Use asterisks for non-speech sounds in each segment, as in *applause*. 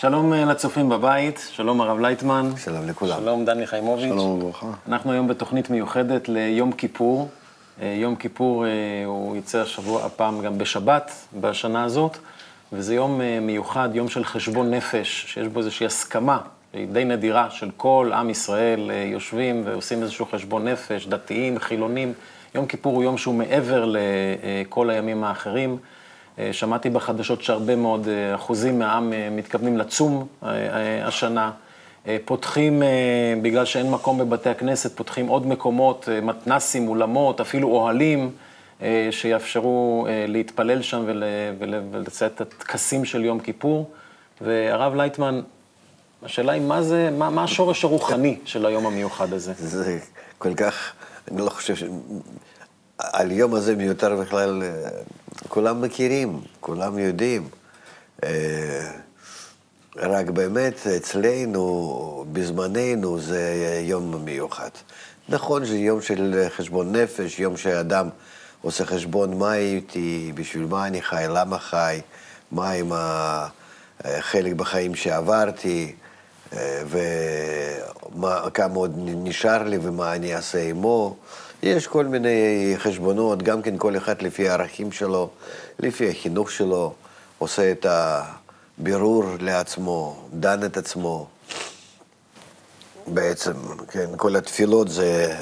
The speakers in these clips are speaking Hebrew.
שלום אה, לצופים בבית, שלום הרב לייטמן. שלום לכולם. שלום דני חיימוביץ'. שלום וברכה. אנחנו היום בתוכנית מיוחדת ליום כיפור. אה, יום כיפור אה, הוא יצא השבוע, הפעם גם בשבת, בשנה הזאת, וזה יום מיוחד, יום של חשבון נפש, שיש בו איזושהי הסכמה די נדירה של כל עם ישראל יושבים ועושים איזשהו חשבון נפש, דתיים, חילונים. יום כיפור הוא יום שהוא מעבר לכל הימים האחרים. אה, שמעתי בחדשות שהרבה מאוד אה, אחוזים מהעם אה, מתכוונים לצום השנה. פותחים, בגלל שאין מקום בבתי הכנסת, פותחים עוד מקומות, מתנסים, אולמות, אפילו אוהלים, שיאפשרו להתפלל שם ולציית את הטקסים של יום כיפור. והרב לייטמן, השאלה היא, מה זה, מה, מה השורש הרוחני של היום המיוחד הזה? זה כל כך, אני לא חושב ש... על יום הזה מיותר בכלל כולם מכירים, כולם יודעים. אה, רק באמת אצלנו, בזמננו, זה יום מיוחד. נכון שזה יום של חשבון נפש, יום שאדם עושה חשבון מה הייתי, בשביל מה אני חי, למה חי, מה עם החלק בחיים שעברתי, אה, וכמה עוד נשאר לי ומה אני אעשה עמו. יש כל מיני חשבונות, גם כן כל אחד לפי הערכים שלו, לפי החינוך שלו, עושה את הבירור לעצמו, דן את עצמו. בעצם, כן, כל התפילות זה,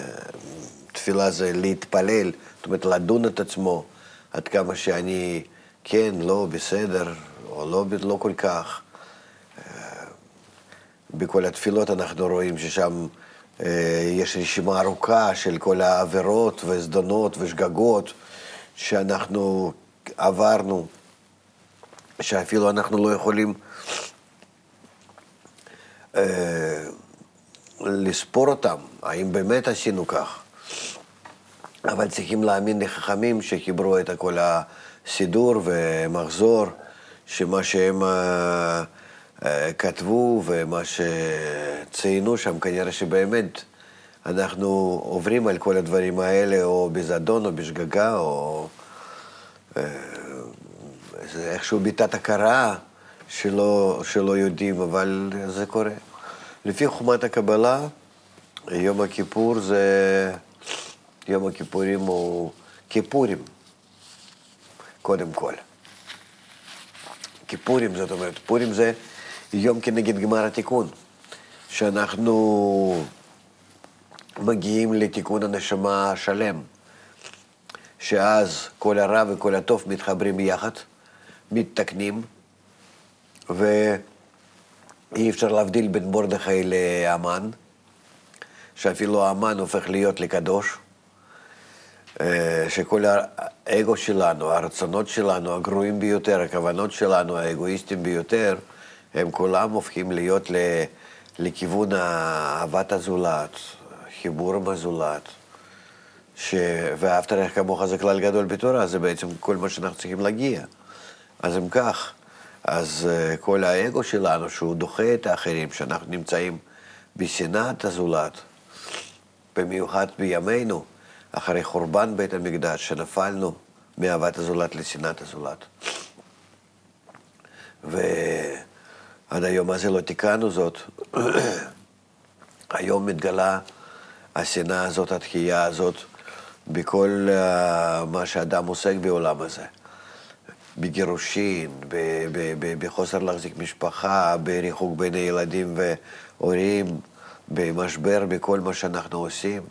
תפילה זה להתפלל, זאת אומרת לדון את עצמו, עד כמה שאני כן, לא, בסדר, או לא, לא כל כך. בכל התפילות אנחנו רואים ששם אה, יש רשימה ארוכה של כל העבירות וזדונות ושגגות שאנחנו עברנו, שאפילו אנחנו לא יכולים אה, לספור אותם, האם באמת עשינו כך. אבל צריכים להאמין לחכמים שחיברו את כל הסידור ומחזור, שמה שהם... אה, כתבו ומה שציינו שם, כנראה שבאמת אנחנו עוברים על כל הדברים האלה, או בזדון או בשגגה, או אה, איכשהו ביטת הכרה שלא, שלא יודעים, אבל זה קורה. לפי חומת הקבלה, יום הכיפור זה... יום הכיפורים הוא כיפורים, קודם כל. כיפורים, זאת אומרת, פורים זה יום כנגד גמר התיקון, שאנחנו מגיעים לתיקון הנשמה השלם, שאז כל הרע וכל הטוב מתחברים יחד, מתתקנים, ואי אפשר להבדיל בין מרדכי לאמן, שאפילו האמן הופך להיות לקדוש. אה, שכל האגו שלנו, הרצונות שלנו, הגרועים ביותר, הכוונות שלנו, האגואיסטים ביותר, הם כולם הופכים להיות לכיוון אהבת הזולת, חיבור עם הזולת. ש... ואהבת לך כמוך זה כלל גדול בתורה, זה בעצם כל מה שאנחנו צריכים להגיע. אז אם כך, אז אה, כל האגו שלנו, שהוא דוחה את האחרים, שאנחנו נמצאים בשנאת הזולת, במיוחד בימינו, אחרי חורבן בית המקדש, שנפלנו מאהבת הזולת לשנאת הזולת. ו... עד היום הזה לא תיקנו זאת. *clears throat* היום מתגלה השנאה הזאת, התחייה הזאת, בכל uh, מה שאדם עוסק בעולם הזה. בגירושין, בחוסר להחזיק משפחה, בריחוק בין הילדים והורים, במשבר בכל מה שאנחנו עושים.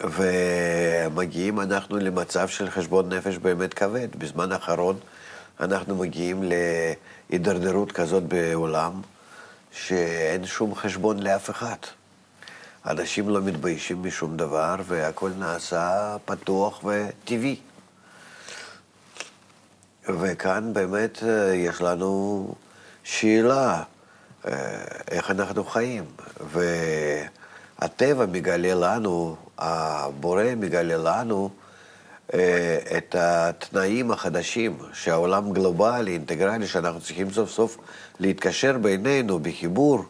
ומגיעים אנחנו למצב של חשבון נפש באמת כבד. בזמן האחרון אנחנו מגיעים להידרדרות כזאת בעולם, שאין שום חשבון לאף אחד. אנשים לא מתביישים משום דבר, והכל נעשה פתוח וטבעי. וכאן באמת אה, יש לנו שאלה, אה, איך אנחנו חיים. והטבע מגלה לנו, הבורא מגלה לנו, את התנאים החדשים שהעולם גלובלי, אינטגרלי, שאנחנו צריכים סוף סוף להתקשר בינינו בחיבור,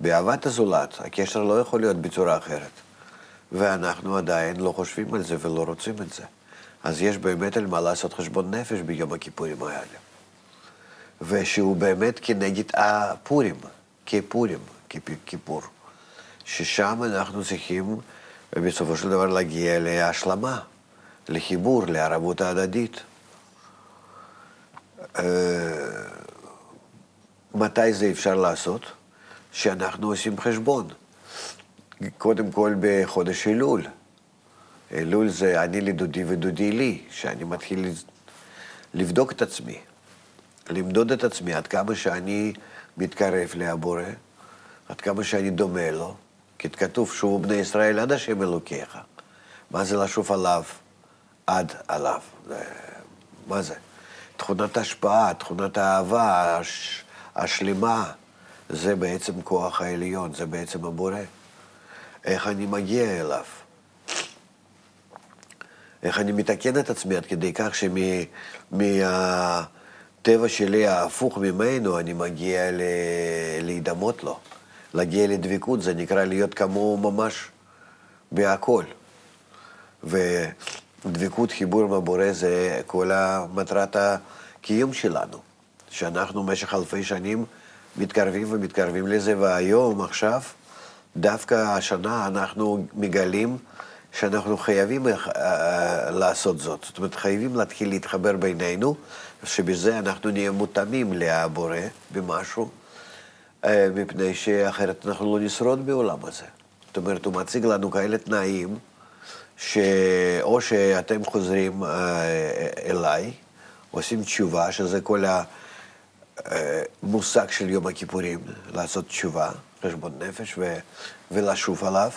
באהבת הזולת. הקשר לא יכול להיות בצורה אחרת. ואנחנו עדיין לא חושבים על זה ולא רוצים את זה. אז יש באמת על מה לעשות חשבון נפש ביום הכיפורים האלה. ושהוא באמת כנגד הפורים, כפורים, כיפור. ששם אנחנו צריכים בסופו של דבר להגיע להשלמה, לחיבור, לערבות ההדדית. אה, מתי זה אפשר לעשות? שאנחנו עושים חשבון. קודם כל בחודש אלול. אלול זה אני לדודי ודודי לי, שאני מתחיל לבדוק את עצמי, למדוד את עצמי עד כמה שאני מתקרב להבורא, עד כמה שאני דומה לו, כי כתוב שובו בני ישראל עד השם אלוקיך. מה זה לשוב עליו? עד עליו. מה זה? תכונת השפעה, תכונת האהבה הש, השלמה, זה בעצם כוח העליון, זה בעצם הבורא. איך אני מגיע אליו? איך אני מתקן את עצמי עד כדי כך שמהטבע שלי ההפוך ממנו אני מגיע ל... להידמות לו. להגיע לדבקות זה נקרא להיות כמוהו ממש בהכל. ודבקות, חיבור עם הבורא זה כל מטרת הקיום שלנו. שאנחנו במשך אלפי שנים מתקרבים ומתקרבים לזה, והיום, עכשיו, דווקא השנה אנחנו מגלים שאנחנו חייבים uh, לעשות זאת. זאת אומרת, חייבים להתחיל להתחבר בינינו, שבזה אנחנו נהיה מותאמים לבורא במשהו, uh, מפני שאחרת אנחנו לא נשרוד בעולם הזה. זאת אומרת, הוא מציג לנו כאלה תנאים, שאו שאתם חוזרים uh, אליי, עושים תשובה, שזה כל המושג של יום הכיפורים, לעשות תשובה, חשבון נפש, ו, ולשוב עליו.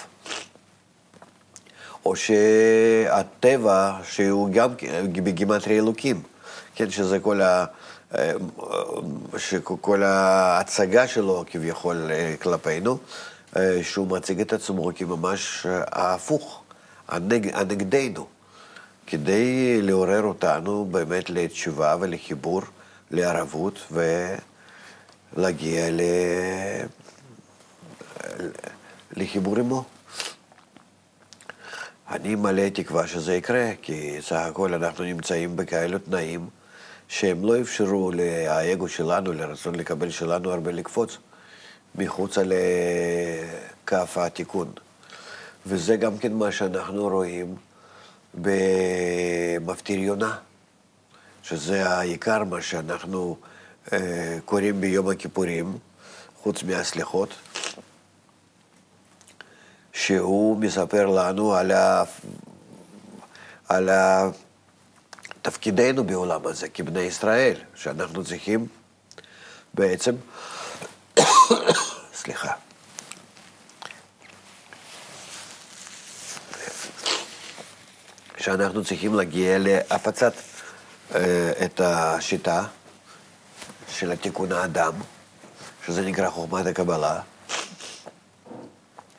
או שהטבע, שהוא גם בגימטרי אלוקים, כן, שזה כל, ה, שכל ההצגה שלו כביכול כלפינו, שהוא מציג את עצמו כממש ההפוך, הנג, הנגדנו, כדי לעורר אותנו באמת לתשובה ולחיבור, לערבות ולהגיע ל... לחיבור עמו. אני מלא תקווה שזה יקרה, כי סך הכל אנחנו נמצאים בכאלו תנאים שהם לא אפשרו לאגו שלנו, לרצון לקבל שלנו, הרבה לקפוץ מחוצה לכף התיקון. וזה גם כן מה שאנחנו רואים במפטיר יונה, שזה העיקר מה שאנחנו אה, קוראים ביום הכיפורים, חוץ מהסליחות. שהוא מספר לנו על, ה... על ה... תפקידנו בעולם הזה כבני ישראל, שאנחנו צריכים בעצם, *coughs* סליחה, שאנחנו צריכים להגיע להפצת אה, את השיטה של התיקון האדם, שזה נקרא חוכמת הקבלה.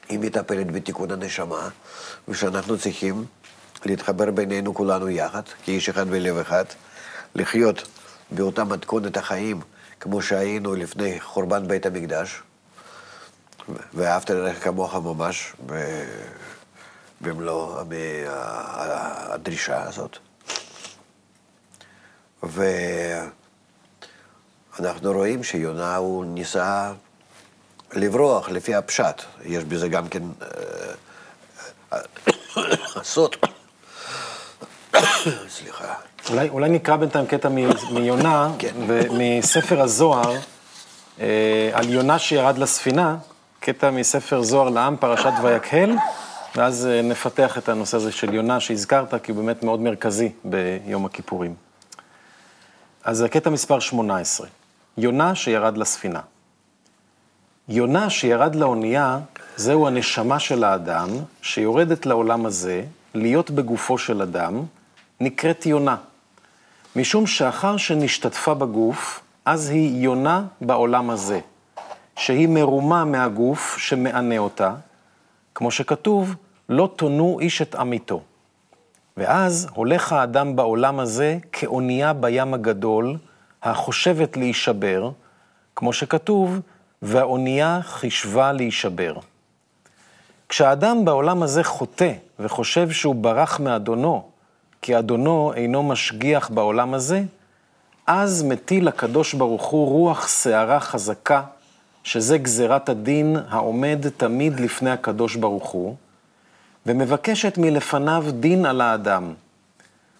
היא מטפלת בתיקון הנשמה, ושאנחנו צריכים להתחבר בינינו כולנו יחד, כאיש אחד בלב אחד, לחיות באותה מתכונת החיים כמו שהיינו לפני חורבן בית המקדש, ואהבת ללכת כמוך ממש במלוא הדרישה הזאת. ואנחנו רואים שיונה הוא ניסה לברוח לפי הפשט. יש בזה גם כן אה, סוד. סליחה. אולי, אולי נקרא בינתיים קטע מיונה, כן. מספר הזוהר, אה, על יונה שירד לספינה, קטע מספר זוהר לעם, פרשת ויקהל, ואז נפתח את הנושא הזה של יונה שהזכרת, כי הוא באמת מאוד מרכזי ביום הכיפורים. אז הקטע מספר 18, יונה שירד לספינה. יונה שירד לאונייה, זהו הנשמה של האדם, שיורדת לעולם הזה, להיות בגופו של אדם, נקראת יונה. משום שאחר שנשתתפה בגוף, אז היא יונה בעולם הזה, שהיא מרומה מהגוף שמענה אותה, כמו שכתוב, לא תונו איש את עמיתו. ואז הולך האדם בעולם הזה כאונייה בים הגדול, החושבת להישבר, כמו שכתוב, והאונייה חישבה להישבר. כשאדם בעולם הזה חוטא וחושב שהוא ברח מאדונו, כי אדונו אינו משגיח בעולם הזה, אז מטיל הקדוש ברוך הוא רוח שערה חזקה, שזה גזירת הדין העומד תמיד לפני הקדוש ברוך הוא, ומבקשת מלפניו דין על האדם.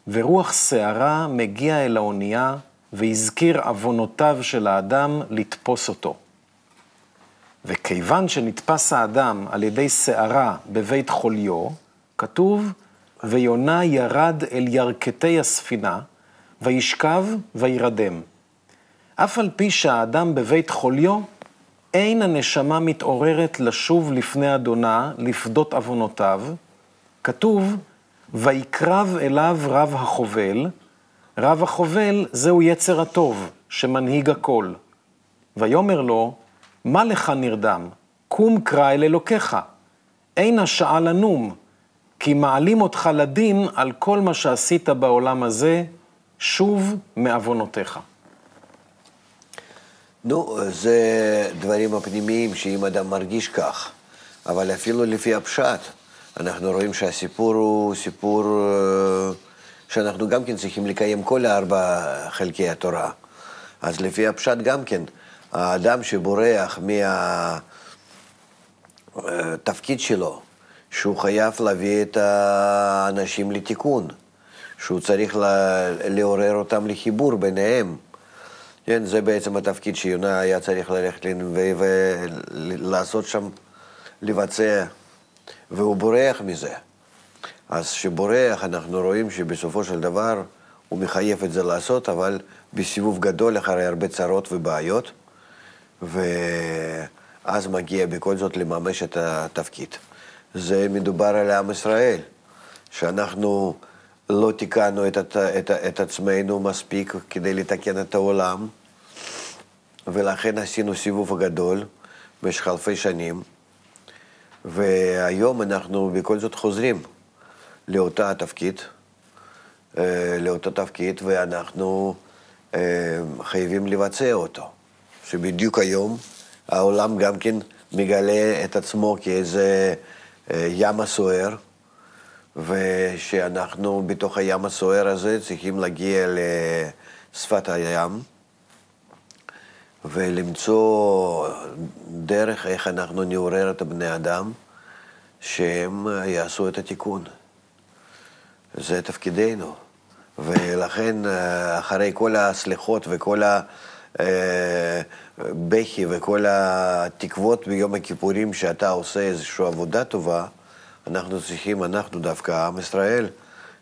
ורוח שערה מגיע אל האונייה, והזכיר עוונותיו של האדם לתפוס אותו. וכיוון שנתפס האדם על ידי שערה בבית חוליו, כתוב, ויונה ירד אל ירכתי הספינה, וישכב וירדם. אף על פי שהאדם בבית חוליו, אין הנשמה מתעוררת לשוב לפני אדונה, לפדות עוונותיו. כתוב, ויקרב אליו רב החובל, רב החובל זהו יצר הטוב, שמנהיג הכל. ויאמר לו, מה לך נרדם? קום קרא אל אלוקיך. אין השעה לנום, כי מעלים אותך לדין על כל מה שעשית בעולם הזה, שוב מעוונותיך. נו, זה דברים הפנימיים שאם אדם מרגיש כך, אבל אפילו לפי הפשט, אנחנו רואים שהסיפור הוא סיפור אה, שאנחנו גם כן צריכים לקיים כל הארבע חלקי התורה. אז לפי הפשט גם כן, האדם שבורח מהתפקיד שלו, שהוא חייב להביא את האנשים לתיקון, שהוא צריך לעורר אותם לחיבור ביניהם. כן, זה בעצם התפקיד שיונה היה צריך ללכת לנביא ולעשות שם, לבצע, והוא בורח מזה. אז כשבורח, אנחנו רואים שבסופו של דבר הוא מחייב את זה לעשות, אבל בסיבוב גדול אחרי הרבה צרות ובעיות, ואז מגיע בכל זאת לממש את התפקיד. זה מדובר על עם ישראל, שאנחנו לא תיקנו את, את, את, את עצמנו מספיק כדי לתקן את העולם, ולכן עשינו סיבוב גדול במשך אלפי שנים, והיום אנחנו בכל זאת חוזרים לאותה התפקיד, אה, לאותו תפקיד, ואנחנו אה, חייבים לבצע אותו. שבדיוק היום העולם גם כן מגלה את עצמו כאיזה אה, ים הסוער, ושאנחנו בתוך הים הסוער הזה צריכים להגיע לשפת הים ולמצוא דרך איך אנחנו נעורר את הבני אדם שהם יעשו את התיקון. זה תפקידנו. ולכן אה, אחרי כל הסליחות וכל הבכי אה, וכל התקוות ביום הכיפורים שאתה עושה איזושהי עבודה טובה, אנחנו צריכים, אנחנו דווקא, עם ישראל,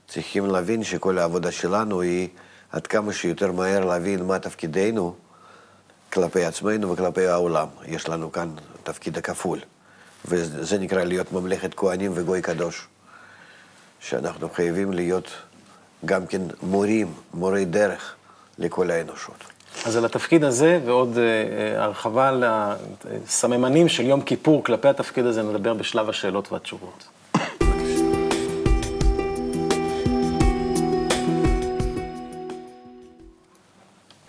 צריכים להבין שכל העבודה שלנו היא עד כמה שיותר מהר להבין מה תפקידנו כלפי עצמנו וכלפי העולם. יש לנו כאן תפקיד הכפול, וזה נקרא להיות ממלכת כהנים וגוי קדוש. שאנחנו חייבים להיות גם כן מורים, מורי דרך לכל האנושות. אז על התפקיד הזה ועוד אה, הרחבה על הסממנים של יום כיפור כלפי התפקיד הזה נדבר בשלב השאלות והתשובות.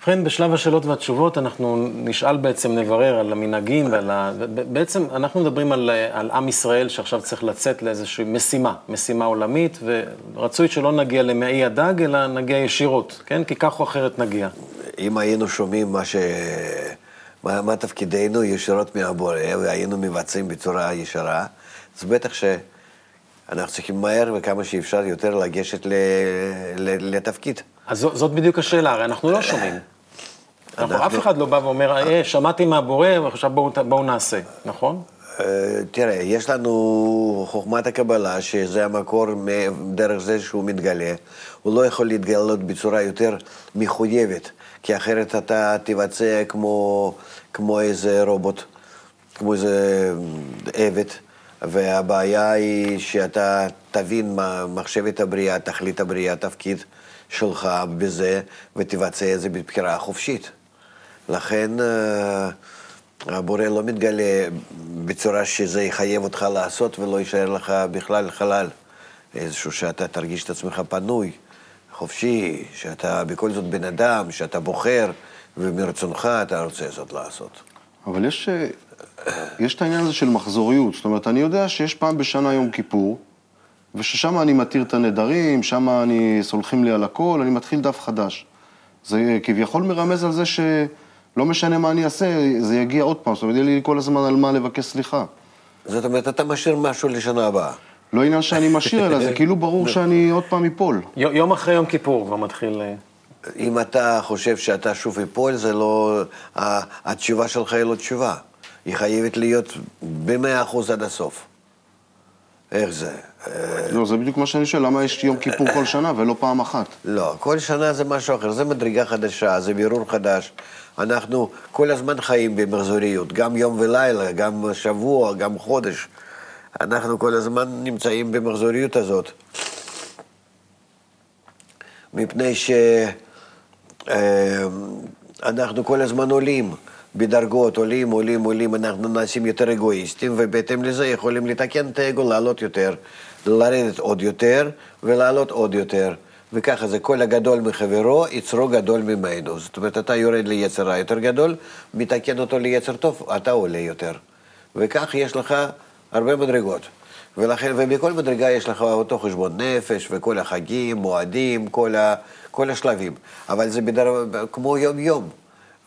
ובכן, בשלב השאלות והתשובות אנחנו נשאל בעצם, נברר על המנהגים ועל ה... בעצם אנחנו מדברים על, על עם ישראל שעכשיו צריך לצאת לאיזושהי משימה, משימה עולמית, ורצוי שלא נגיע למעי הדג, אלא נגיע ישירות, כן? כי כך או אחרת נגיע. אם היינו שומעים מה ש... מה, מה תפקידנו ישירות מהבורא, והיינו מבצעים בצורה ישרה, אז בטח שאנחנו צריכים מהר וכמה שאפשר יותר לגשת ל... ל... לתפקיד. אז זאת בדיוק השאלה, הרי אנחנו לא שומעים. אנחנו, אף אחד לא בא ואומר, אה, שמעתי מהבורא, ועכשיו בואו בוא נעשה, נכון? אה, תראה, יש לנו חוכמת הקבלה, שזה המקור דרך זה שהוא מתגלה. הוא לא יכול להתגלות בצורה יותר מחויבת, כי אחרת אתה תבצע כמו, כמו איזה רובוט, כמו איזה עבד, והבעיה היא שאתה תבין מה מחשבת הבריאה, תכלית הבריאה, התפקיד שלך בזה, ותבצע את זה בבחירה חופשית. לכן אה, הבורא לא מתגלה בצורה שזה יחייב אותך לעשות ולא יישאר לך בכלל חלל. איזשהו שאתה תרגיש את עצמך פנוי, חופשי, שאתה בכל זאת בן אדם, שאתה בוחר, ומרצונך אתה רוצה זאת לעשות. אבל יש, אה, יש את העניין הזה של מחזוריות. זאת אומרת, אני יודע שיש פעם בשנה יום כיפור, וששם אני מתיר את הנדרים, שם אני, סולחים לי על הכל, אני מתחיל דף חדש. זה כביכול מרמז על זה שלא משנה מה אני אעשה, זה יגיע עוד פעם, זאת אומרת, יהיה לי כל הזמן על מה לבקש סליחה. זאת אומרת, אתה משאיר משהו לשנה הבאה. לא עניין שאני משאיר, אלא זה כאילו ברור שאני עוד פעם אפול. י- יום אחרי יום כיפור כבר מתחיל... אה, אם אתה חושב שאתה שוב אפול, זה לא... התשובה שלך היא לא תשובה. היא חייבת להיות במאה אחוז עד הסוף. איך זה? אה, לא, זה בדיוק מה שאני שואל, למה יש יום כיפור כל שנה ולא פעם אחת? לא, כל שנה זה משהו אחר, זה מדרגה חדשה, זה בירור חדש. אנחנו כל הזמן חיים במחזוריות, גם יום ולילה, גם שבוע, גם חודש. אנחנו כל הזמן נמצאים במחזוריות הזאת. מפני שאנחנו כל הזמן עולים בדרגות, עולים, עולים, עולים, אנחנו נעשים יותר אגואיסטים, ובהתאם לזה יכולים לתקן את האגו, לעלות יותר, לרדת עוד יותר, ולעלות עוד יותר. וככה זה כל הגדול מחברו, יצרו גדול ממנו. זאת אומרת, אתה יורד ליצר רע יותר גדול, מתקן אותו ליצר טוב, אתה עולה יותר. וכך יש לך הרבה מדרגות. ולכן, ובכל מדרגה יש לך אותו חשבון נפש, וכל החגים, מועדים, כל, ה, כל השלבים. אבל זה בדר... כמו יום-יום.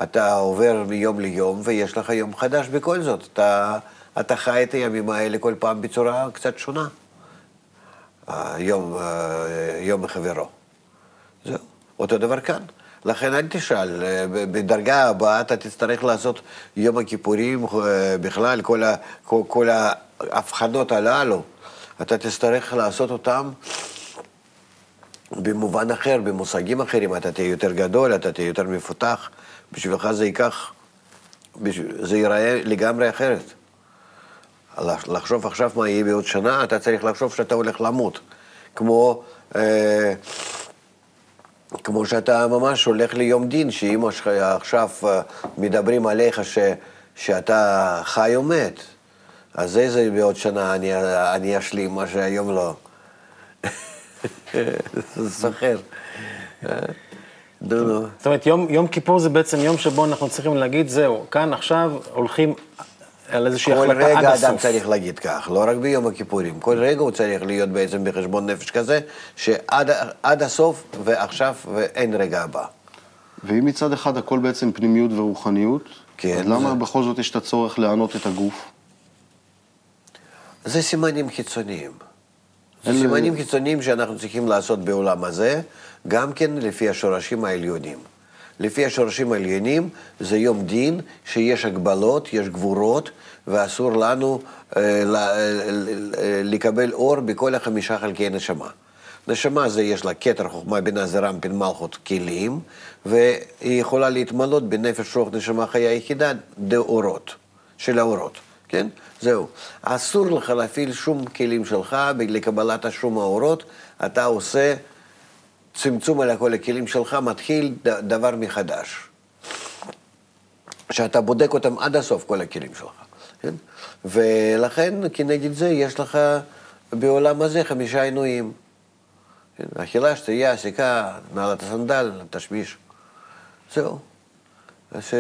אתה עובר מיום ליום, ויש לך יום חדש בכל זאת. אתה, אתה חי את הימים האלה כל פעם בצורה קצת שונה. יום, יום מחברו. זהו. אותו דבר כאן. לכן אל תשאל, אה, בדרגה הבאה אתה תצטרך לעשות יום הכיפורים, אה, בכלל, כל, ה, כל, כל ההבחנות הללו, אתה תצטרך לעשות אותם במובן אחר, במושגים אחרים, אתה תהיה יותר גדול, אתה תהיה יותר מפותח, בשבילך זה ייקח, זה ייראה לגמרי אחרת. לחשוב עכשיו מה יהיה בעוד שנה, אתה צריך לחשוב שאתה הולך למות. כמו, אה, כמו שאתה ממש הולך ליום דין, שאם עכשיו אה, מדברים עליך ש, שאתה חי או מת, אז איזה בעוד שנה אני, אני אשלים מה שהיום לא. *laughs* סוחר. נו, נו. זאת אומרת, יום, יום כיפור זה בעצם יום שבו אנחנו צריכים להגיד, זהו, כאן עכשיו הולכים על איזושהי כל החלטה עד רגע הסוף. אדם צריך להגיד כך, לא רק ביום הכיפורים. כל רגע הוא צריך להיות בעצם בחשבון נפש כזה, שעד עד הסוף ועכשיו ואין רגע הבא. ואם מצד אחד הכל בעצם פנימיות ורוחניות, כן, אז למה זה- בכל זאת יש את הצורך לענות את הגוף? זה סימנים חיצוניים. זה סימנים חיצוניים שאנחנו צריכים לעשות בעולם הזה, גם כן לפי השורשים העליונים. לפי השורשים העליונים זה יום דין שיש הגבלות, יש גבורות, ואסור לנו אה, אה, אה, לקבל אור בכל החמישה חלקי נשמה. נשמה זה יש לה כתר, חוכמה, בינה, זרם, פן מלכות, כלים, והיא יכולה להתמלות בנפש, רוח, נשמה, חיה יחידה, דאורות, של האורות, כן? זהו. אסור לך להפעיל שום כלים שלך לקבלת שום האורות, אתה עושה צמצום על כל הכלים שלך, מתחיל דבר מחדש. שאתה בודק אותם עד הסוף, כל הכלים שלך, כן? ולכן, כנגד זה, יש לך בעולם הזה חמישה עינויים. כן? אכילה, שתייה, סיכה, נעלת הסנדל, תשמיש. זהו. ש...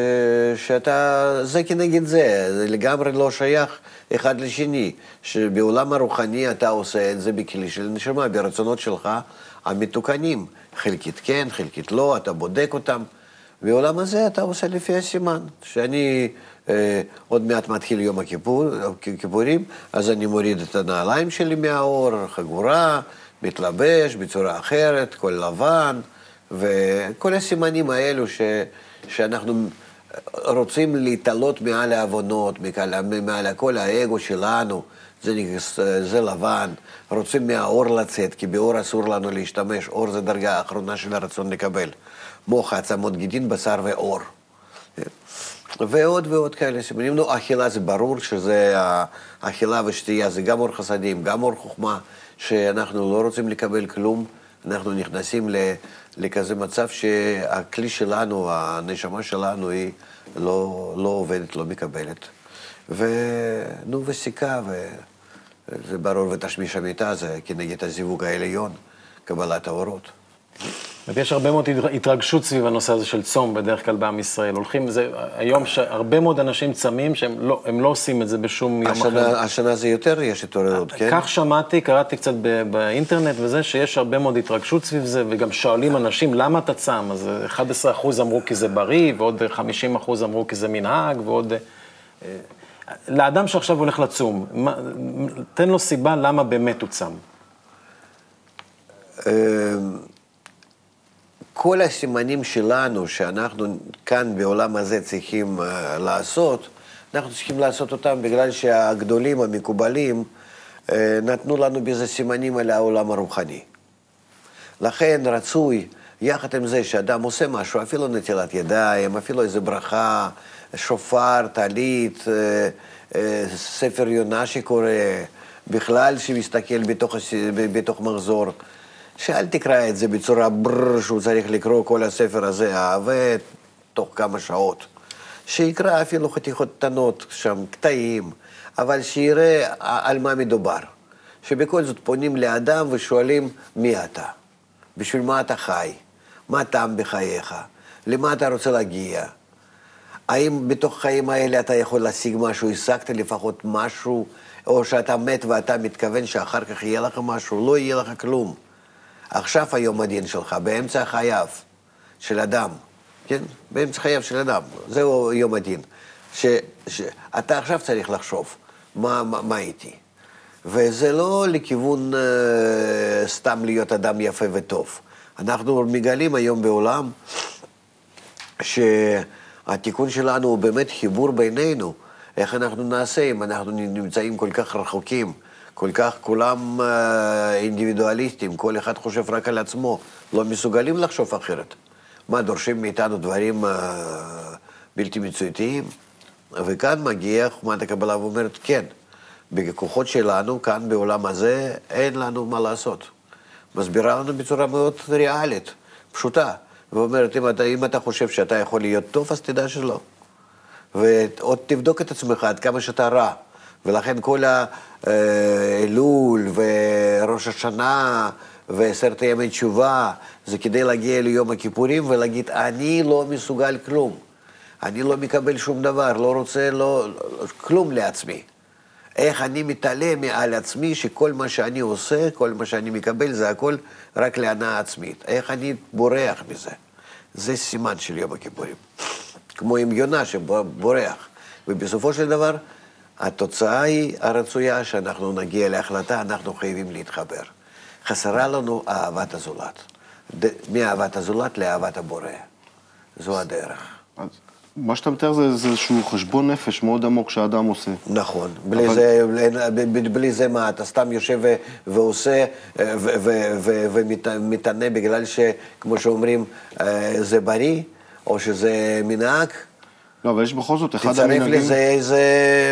שאתה, זה כנגד זה, זה לגמרי לא שייך אחד לשני. שבעולם הרוחני אתה עושה את זה בכלי של נשמה, ברצונות שלך המתוקנים. חלקית כן, חלקית לא, אתה בודק אותם. בעולם הזה אתה עושה לפי הסימן. שאני אה, עוד מעט מתחיל יום הכיפור, הכיפורים, אז אני מוריד את הנעליים שלי מהאור, חגורה, מתלבש בצורה אחרת, כל לבן, וכל הסימנים האלו ש... שאנחנו רוצים להתעלות מעל העוונות, מעל, כל האגו שלנו, זה, נגס- זה לבן, רוצים מהאור לצאת, כי באור אסור לנו להשתמש, אור זה דרגה האחרונה של הרצון לקבל. מוח, עצמות גידין, בשר ואור. ועוד ועוד כאלה סימנים. נו, אכילה זה ברור שזה, אכילה ושתייה זה גם אור חסדים, גם אור חוכמה, שאנחנו לא רוצים לקבל כלום, אנחנו נכנסים ל, לכזה מצב שהכלי שלנו, הנשמה שלנו, היא לא, לא עובדת, לא מקבלת. ונו, וסיכה, וזה ברור, ותשמיש המיטה זה כנגד הזיווג העליון, קבלת האורות. יש הרבה מאוד התרגשות סביב הנושא הזה של צום בדרך כלל בעם ישראל. הולכים, זה, היום שהרבה מאוד אנשים צמים שהם לא, לא עושים את זה בשום יום השנה, אחר. השנה זה יותר יש התעוררות, כן? כך שמעתי, קראתי קצת באינטרנט וזה, שיש הרבה מאוד התרגשות סביב זה, וגם שואלים אנשים, למה אתה צם? אז 11% אמרו כי זה בריא, ועוד 50% אמרו כי זה מנהג, ועוד... אה, לאדם שעכשיו הולך לצום, תן לו סיבה למה באמת הוא צם. כל הסימנים שלנו, שאנחנו כאן בעולם הזה צריכים uh, לעשות, אנחנו צריכים לעשות אותם בגלל שהגדולים, המקובלים, uh, נתנו לנו בזה סימנים על העולם הרוחני. לכן רצוי, יחד עם זה שאדם עושה משהו, אפילו נטילת ידיים, אפילו איזה ברכה, שופר, טלית, uh, ספר יונה שקורא, בכלל שמסתכל בתוך, בתוך מחזור. שאל תקרא את זה בצורה ברר שהוא צריך לקרוא כל הספר הזה, אהבה, תוך כמה שעות. שיקרא אפילו חתיכות קטנות שם, קטעים, אבל שיראה על מה מדובר. שבכל זאת פונים לאדם ושואלים מי אתה, בשביל מה אתה חי, מה טעם בחייך, למה אתה רוצה להגיע. האם בתוך החיים האלה אתה יכול להשיג משהו, השגת לפחות משהו, או שאתה מת ואתה מתכוון שאחר כך יהיה לך משהו, לא יהיה לך כלום. עכשיו היום הדין שלך, באמצע חייו של אדם, כן? באמצע חייו של אדם, זהו יום הדין. שאתה עכשיו צריך לחשוב, מה, מה, מה איתי? וזה לא לכיוון אה, סתם להיות אדם יפה וטוב. אנחנו מגלים היום בעולם שהתיקון שלנו הוא באמת חיבור בינינו, איך אנחנו נעשה אם אנחנו נמצאים כל כך רחוקים. כל כך כולם אה, אינדיבידואליסטים, כל אחד חושב רק על עצמו, לא מסוגלים לחשוב אחרת. מה, דורשים מאיתנו דברים אה, בלתי מציאותיים? וכאן מגיע חומת הקבלה ואומרת, כן, בכוחות שלנו, כאן בעולם הזה, אין לנו מה לעשות. מסבירה לנו בצורה מאוד ריאלית, פשוטה, ואומרת, אם אתה, אם אתה חושב שאתה יכול להיות טוב, אז תדע שלא. ועוד תבדוק את עצמך עד כמה שאתה רע. ולכן כל האלול וראש השנה ועשרת ימי תשובה זה כדי להגיע ליום הכיפורים ולהגיד, אני לא מסוגל כלום. אני לא מקבל שום דבר, לא רוצה לא, כלום לעצמי. איך אני מתעלם מעל עצמי שכל מה שאני עושה, כל מה שאני מקבל, זה הכל רק להנאה עצמית. איך אני בורח מזה. זה סימן של יום הכיפורים. כמו עם יונה שבורח. ובסופו של דבר, התוצאה היא הרצויה שאנחנו נגיע להחלטה, אנחנו חייבים להתחבר. חסרה לנו אהבת הזולת. מאהבת הזולת לאהבת הבורא. זו הדרך. אז מה שאתה מתאר זה, זה איזשהו חשבון נפש מאוד עמוק שהאדם עושה. נכון. בלי, אבל... זה, בלי זה מה, אתה סתם יושב ועושה ומתענה בגלל שכמו שאומרים, אה, זה בריא, או שזה מנהג. לא, אבל יש בכל זאת אחד המנהגים... תצרף לזה איזה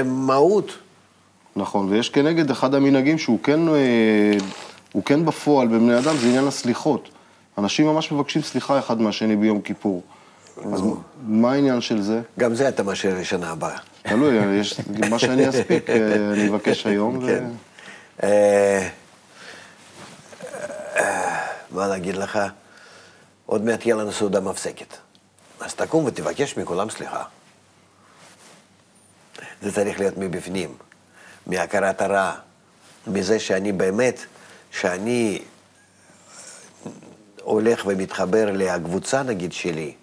מהות. נכון, ויש כנגד אחד המנהגים שהוא כן, אה, הוא כן בפועל בבני אדם, זה עניין הסליחות. אנשים ממש מבקשים סליחה אחד מהשני ביום כיפור. אז מה העניין של זה? גם זה אתה מאשר לשנה הבאה. תלוי, יש מה שאני *laughs* אספיק, אה, אני אבקש היום. כן. אה, מה להגיד לך? עוד מעט יהיה לנו סעודה מפסקת. אז תקום ותבקש מכולם סליחה. זה צריך להיות מבפנים, מהכרת הרע, מזה שאני באמת, שאני הולך ומתחבר לקבוצה נגיד שלי,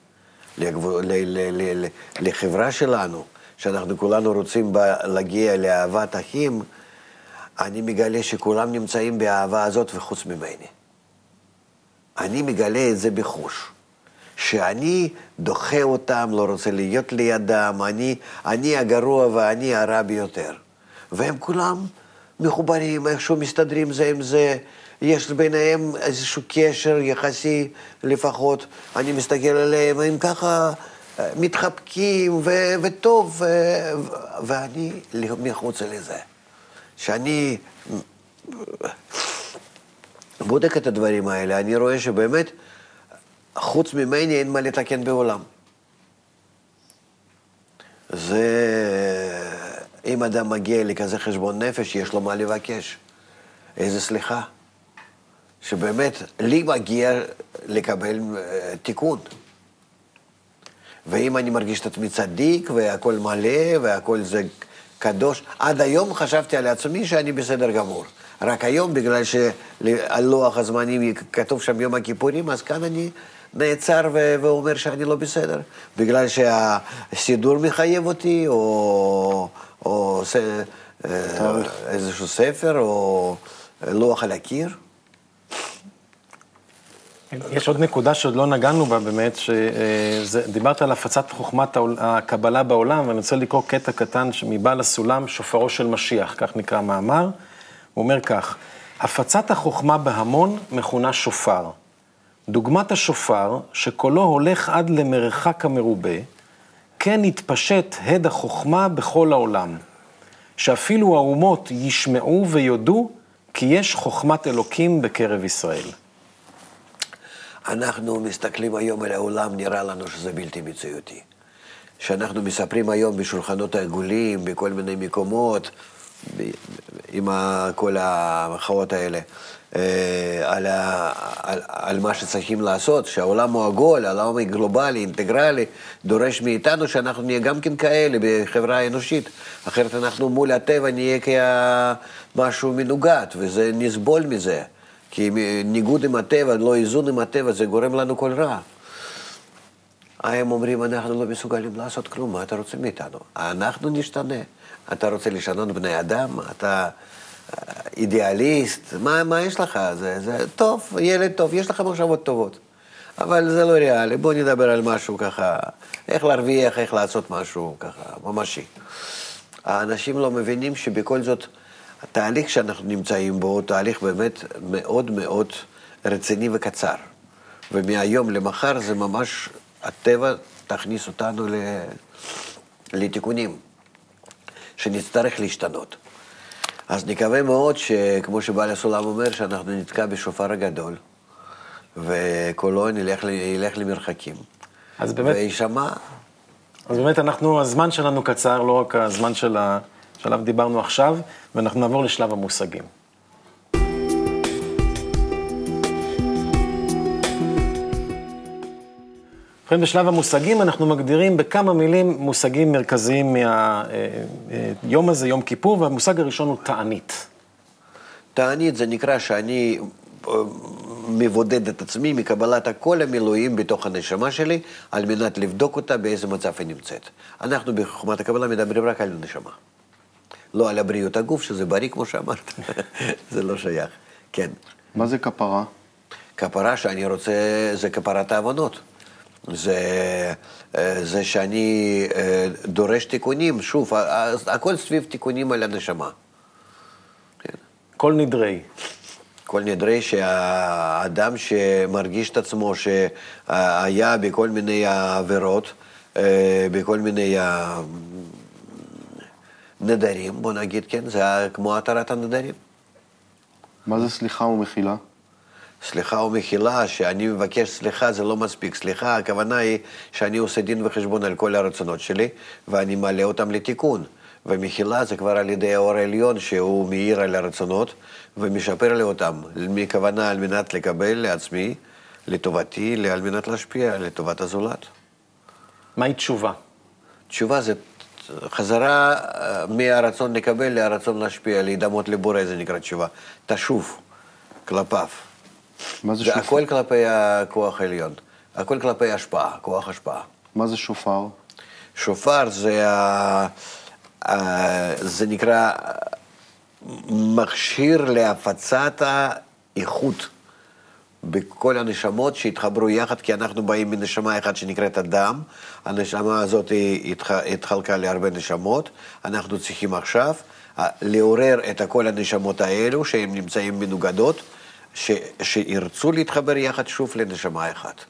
לגב... ל... ל... ל... לחברה שלנו, שאנחנו כולנו רוצים להגיע לאהבת אחים, אני מגלה שכולם נמצאים באהבה הזאת וחוץ ממני. אני מגלה את זה בחוש. שאני דוחה אותם, לא רוצה להיות לידם, אני, אני הגרוע ואני הרע ביותר. והם כולם מחוברים, איכשהו מסתדרים זה עם זה, יש ביניהם איזשהו קשר יחסי לפחות, אני מסתכל עליהם, הם ככה אה, מתחבקים ו- וטוב, ו- ואני מחוץ לזה. שאני בודק את הדברים האלה, אני רואה שבאמת חוץ ממני אין מה לתקן בעולם. זה... אם אדם מגיע לכזה חשבון נפש, יש לו מה לבקש. איזה סליחה. שבאמת לי מגיע לקבל אה, תיקון. ואם אני מרגיש את עצמי צדיק, והכל מלא, והכל זה קדוש, עד היום חשבתי על עצמי שאני בסדר גמור. רק היום, בגלל שעל לוח הזמנים כתוב שם יום הכיפורים, אז כאן אני נעצר ו- ואומר שאני לא בסדר. בגלל שהסידור מחייב אותי, או, או ס- אה, איזשהו ספר, או לוח על הקיר. יש עוד נקודה שעוד לא נגענו בה באמת, שדיברת על הפצת חוכמת הקבלה בעולם, ואני רוצה לקרוא קטע קטן מבעל הסולם, שופרו של משיח, כך נקרא המאמר. הוא אומר כך, הפצת החוכמה בהמון מכונה שופר. דוגמת השופר, שקולו הולך עד למרחק המרובה, כן יתפשט הד החוכמה בכל העולם. שאפילו האומות ישמעו ויודו כי יש חוכמת אלוקים בקרב ישראל. אנחנו מסתכלים היום על העולם, נראה לנו שזה בלתי מציאותי. שאנחנו מספרים היום בשולחנות העגולים, בכל מיני מקומות, עם כל המחאות האלה, אה, על, ה, על, על מה שצריכים לעשות, שהעולם הוא עגול, העולם הוא גלובלי, אינטגרלי, דורש מאיתנו שאנחנו נהיה גם כן כאלה בחברה האנושית, אחרת אנחנו מול הטבע נהיה כמשהו מנוגד, וזה נסבול מזה. כי ניגוד עם הטבע, לא איזון עם הטבע, זה גורם לנו כל רע. הם אומרים, אנחנו לא מסוגלים לעשות כלום, מה אתה רוצה מאיתנו? אנחנו נשתנה. אתה רוצה לשנות בני אדם? אתה אה, אידיאליסט? מה, מה יש לך? זה, זה טוב, ילד טוב, יש לך מחשבות טובות. אבל זה לא ריאלי, בוא נדבר על משהו ככה, איך להרוויח, איך לעשות משהו ככה, ממשי. האנשים לא מבינים שבכל זאת, התהליך שאנחנו נמצאים בו הוא תהליך באמת מאוד מאוד רציני וקצר. ומהיום למחר זה ממש, הטבע תכניס אותנו. לתיקונים, שנצטרך להשתנות. אז נקווה מאוד שכמו שבעל הסולם אומר, שאנחנו נתקע בשופר הגדול, וקולו ילך, ילך למרחקים. אז באמת, ויישמע, אז באמת אנחנו, הזמן שלנו קצר, לא רק הזמן של ה- שעליו דיברנו עכשיו, ואנחנו נעבור לשלב המושגים. ובכן, בשלב המושגים אנחנו מגדירים בכמה מילים מושגים מרכזיים מהיום הזה, יום כיפור, והמושג הראשון הוא תענית. תענית זה נקרא שאני אה, מבודד את עצמי מקבלת כל המילואים בתוך הנשמה שלי, על מנת לבדוק אותה באיזה מצב היא נמצאת. אנחנו בחוכמת הקבלה מדברים רק על הנשמה. לא על הבריאות הגוף, שזה בריא כמו שאמרת. *laughs* זה לא שייך. כן. מה זה כפרה? כפרה שאני רוצה, זה כפרת העוונות. זה, אה, זה שאני אה, דורש תיקונים, שוב, הכל סביב תיקונים על הנשמה. כל נדרי. כל נדרי שהאדם שמרגיש את עצמו שהיה בכל מיני עבירות, אה, בכל מיני נדרים, בוא נגיד, כן, זה כמו התרת הנדרים. מה זה סליחה ומחילה? סליחה ומחילה, שאני מבקש סליחה זה לא מספיק. סליחה, הכוונה היא שאני עושה דין וחשבון על כל הרצונות שלי, ואני מעלה אותם לתיקון. ומחילה זה כבר על ידי האור העליון, שהוא מאיר על הרצונות, ומשפר לי אותם, מכוונה על מנת לקבל לעצמי, לטובתי, על מנת להשפיע לטובת הזולת. מהי תשובה? תשובה זה חזרה אה, מהרצון לקבל לרצון להשפיע, להידמות לבורא, זה נקרא תשובה. תשוב כלפיו. מה זה שופר? הכל כלפי הכוח העליון. הכל כלפי השפעה, כוח השפעה. מה זה שופר? שופר זה, ה... זה נקרא מכשיר להפצת האיכות בכל הנשמות שהתחברו יחד, כי אנחנו באים מנשמה אחת שנקראת אדם. הנשמה הזאת התח... התחלקה להרבה נשמות. אנחנו צריכים עכשיו אה, לעורר את כל הנשמות האלו, שהן נמצאים מנוגדות, ש... שירצו להתחבר יחד שוב לנשמה אחת.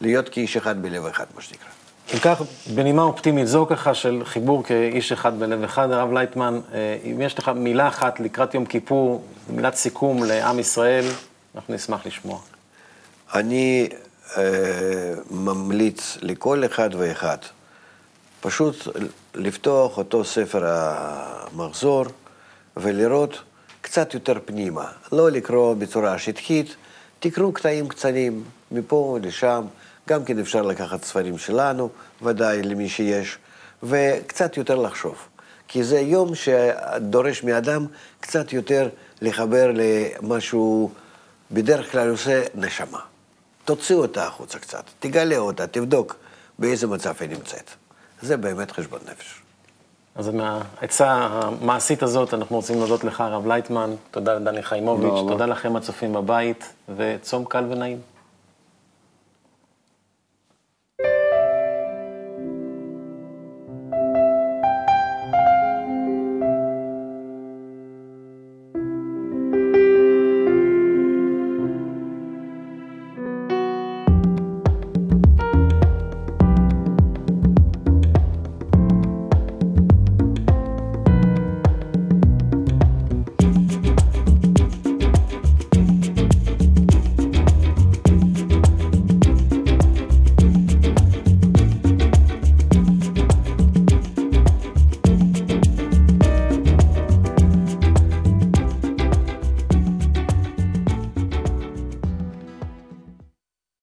להיות כאיש אחד בלב אחד, מה שנקרא. אם כך, בנימה אופטימית זו ככה של חיבור כאיש אחד בלב אחד, הרב לייטמן, אה, אם יש לך מילה אחת לקראת יום כיפור, מילת סיכום לעם ישראל, אנחנו נשמח לשמוע. אני אה, ממליץ לכל אחד ואחד פשוט לפתוח אותו ספר המחזור ולראות קצת יותר פנימה. לא לקרוא בצורה שטחית, תקראו קטעים קטנים, מפה לשם, גם כן אפשר לקחת ספרים שלנו, ודאי למי שיש, וקצת יותר לחשוב. כי זה יום שדורש מאדם קצת יותר לחבר למה שהוא בדרך כלל עושה נשמה. תוציאו אותה החוצה קצת, תגלה אותה, תבדוק באיזה מצב היא נמצאת. זה באמת חשבון נפש. אז מהעצה המעשית הזאת, אנחנו רוצים להודות לך, הרב לייטמן, תודה לדני חיימוביץ', תודה לכם הצופים בבית, וצום קל ונעים.